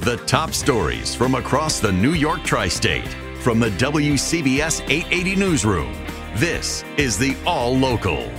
The top stories from across the New York tri state from the WCBS 880 Newsroom. This is the All Local.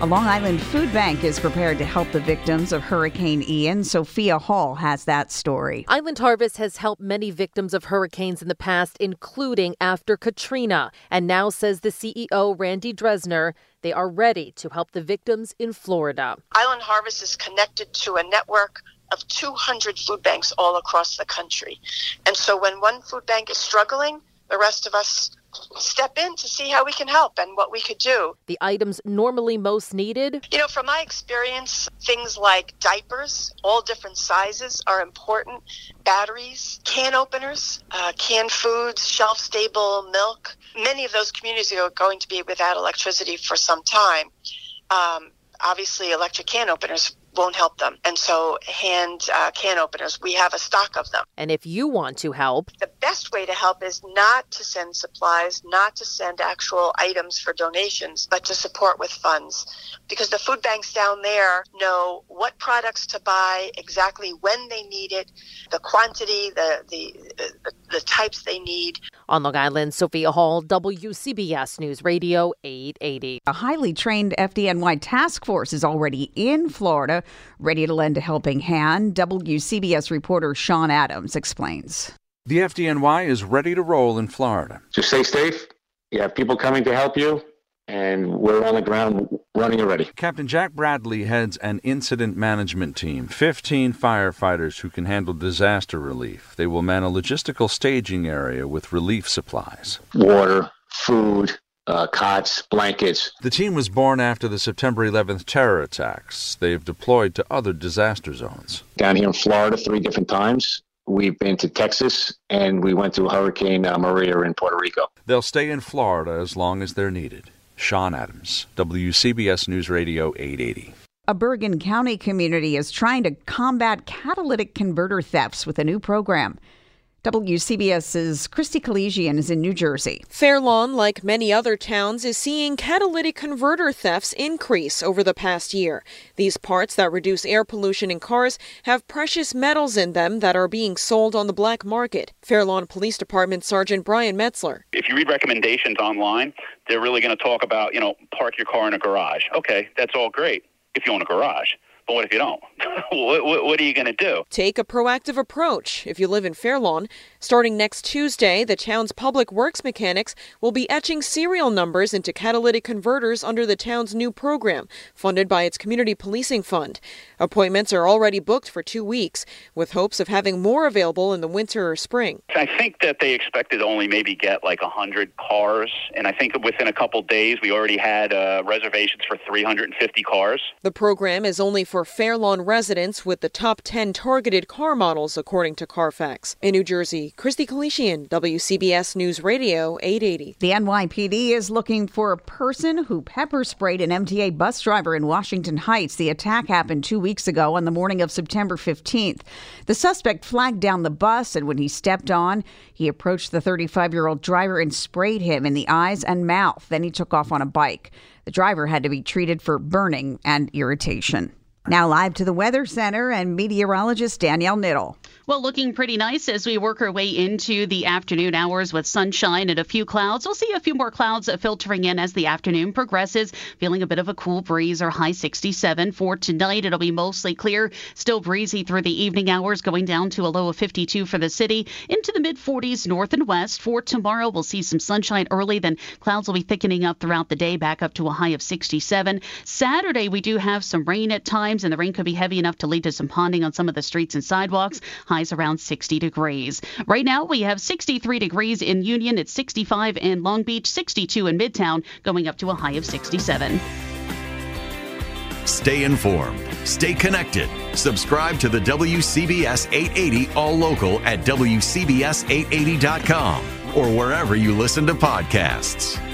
A Long Island food bank is prepared to help the victims of Hurricane Ian. Sophia Hall has that story. Island Harvest has helped many victims of hurricanes in the past, including after Katrina, and now says the CEO, Randi Dresner, they are ready to help the victims in Florida. Island Harvest is connected to a network of 200 food banks all across the country. And so when one food bank is struggling, the rest of us step in to see how we can help and what we could do. The items normally most needed? You know, from my experience, things like diapers, all different sizes are important, batteries, can openers, uh, canned foods, shelf stable milk. Many of those communities are going to be without electricity for some time. Um, obviously, electric can openers won't help them. And so, hand uh, can openers, we have a stock of them. And if you want to help, the best way to help is not to send supplies, not to send actual items for donations, but to support with funds. Because the food banks down there know what products to buy, exactly when they need it, the quantity, the, the, the, the types they need. On Long Island, Sophia Hall, WCBS News Radio 880. A highly trained FDNY task force is already in Florida, ready to lend a helping hand. WCBS reporter Sean Adams explains. The FDNY is ready to roll in Florida. Just stay safe. You have people coming to help you, and we're on the ground running already. Captain Jack Bradley heads an incident management team, 15 firefighters who can handle disaster relief. They will man a logistical staging area with relief supplies. Water, food, uh, cots, blankets. The team was born after the September 11th terror attacks. They've deployed to other disaster zones. Down here in Florida three different times. We've been to Texas and we went to Hurricane uh, Maria in Puerto Rico. They'll stay in Florida as long as they're needed. Sean Adams, WCBS News Radio 880. A Bergen County community is trying to combat catalytic converter thefts with a new program. WCBS's Christy Kalishian is in New Jersey. Fairlawn, like many other towns, is seeing catalytic converter thefts increase over the past year. These parts that reduce air pollution in cars have precious metals in them that are being sold on the black market. Fairlawn Police Department Sergeant Brian Metzler. If you read recommendations online, they're really going to talk about, you know, park your car in a garage. Okay, that's all great if you own a garage. But what if you don't? what, what, what, are you going to do? Take a proactive approach if you live in Fairlawn. Starting next Tuesday, the town's public works mechanics will be etching serial numbers into catalytic converters under the town's new program, funded by its community policing fund. Appointments are already booked for two weeks, with hopes of having more available in the winter or spring. I think that they expected only maybe get like 100 cars, and I think within a couple days we already had uh, reservations for 350 cars. The program is only for Fairlawn residents with the top 10 targeted car models, according to Carfax. In New Jersey, Christy Kalishian, WCBS News Radio 880. The NYPD is looking for a person who pepper sprayed an MTA bus driver in Washington Heights. The attack happened two weeks ago on the morning of September 15th. The suspect flagged down the bus, and when he stepped on, he approached the 35 year old driver and sprayed him in the eyes and mouth. Then he took off on a bike. The driver had to be treated for burning and irritation. Now, live to the Weather Center and meteorologist Danielle Niddle. Well, looking pretty nice as we work our way into the afternoon hours with sunshine and a few clouds. We'll see a few more clouds filtering in as the afternoon progresses. Feeling a bit of a cool breeze or high 67 for tonight. It'll be mostly clear, still breezy through the evening hours, going down to a low of 52 for the city, into the mid 40s north and west. For tomorrow, we'll see some sunshine early, then clouds will be thickening up throughout the day, back up to a high of 67. Saturday, we do have some rain at times, and the rain could be heavy enough to lead to some ponding on some of the streets and sidewalks highs around 60 degrees. Right now, we have 63 degrees in Union, it's 65 in Long Beach, 62 in Midtown, going up to a high of 67. Stay informed Stay connected. Subscribe to the WCBS 880 All Local at WCBS880.com or wherever you listen to podcasts.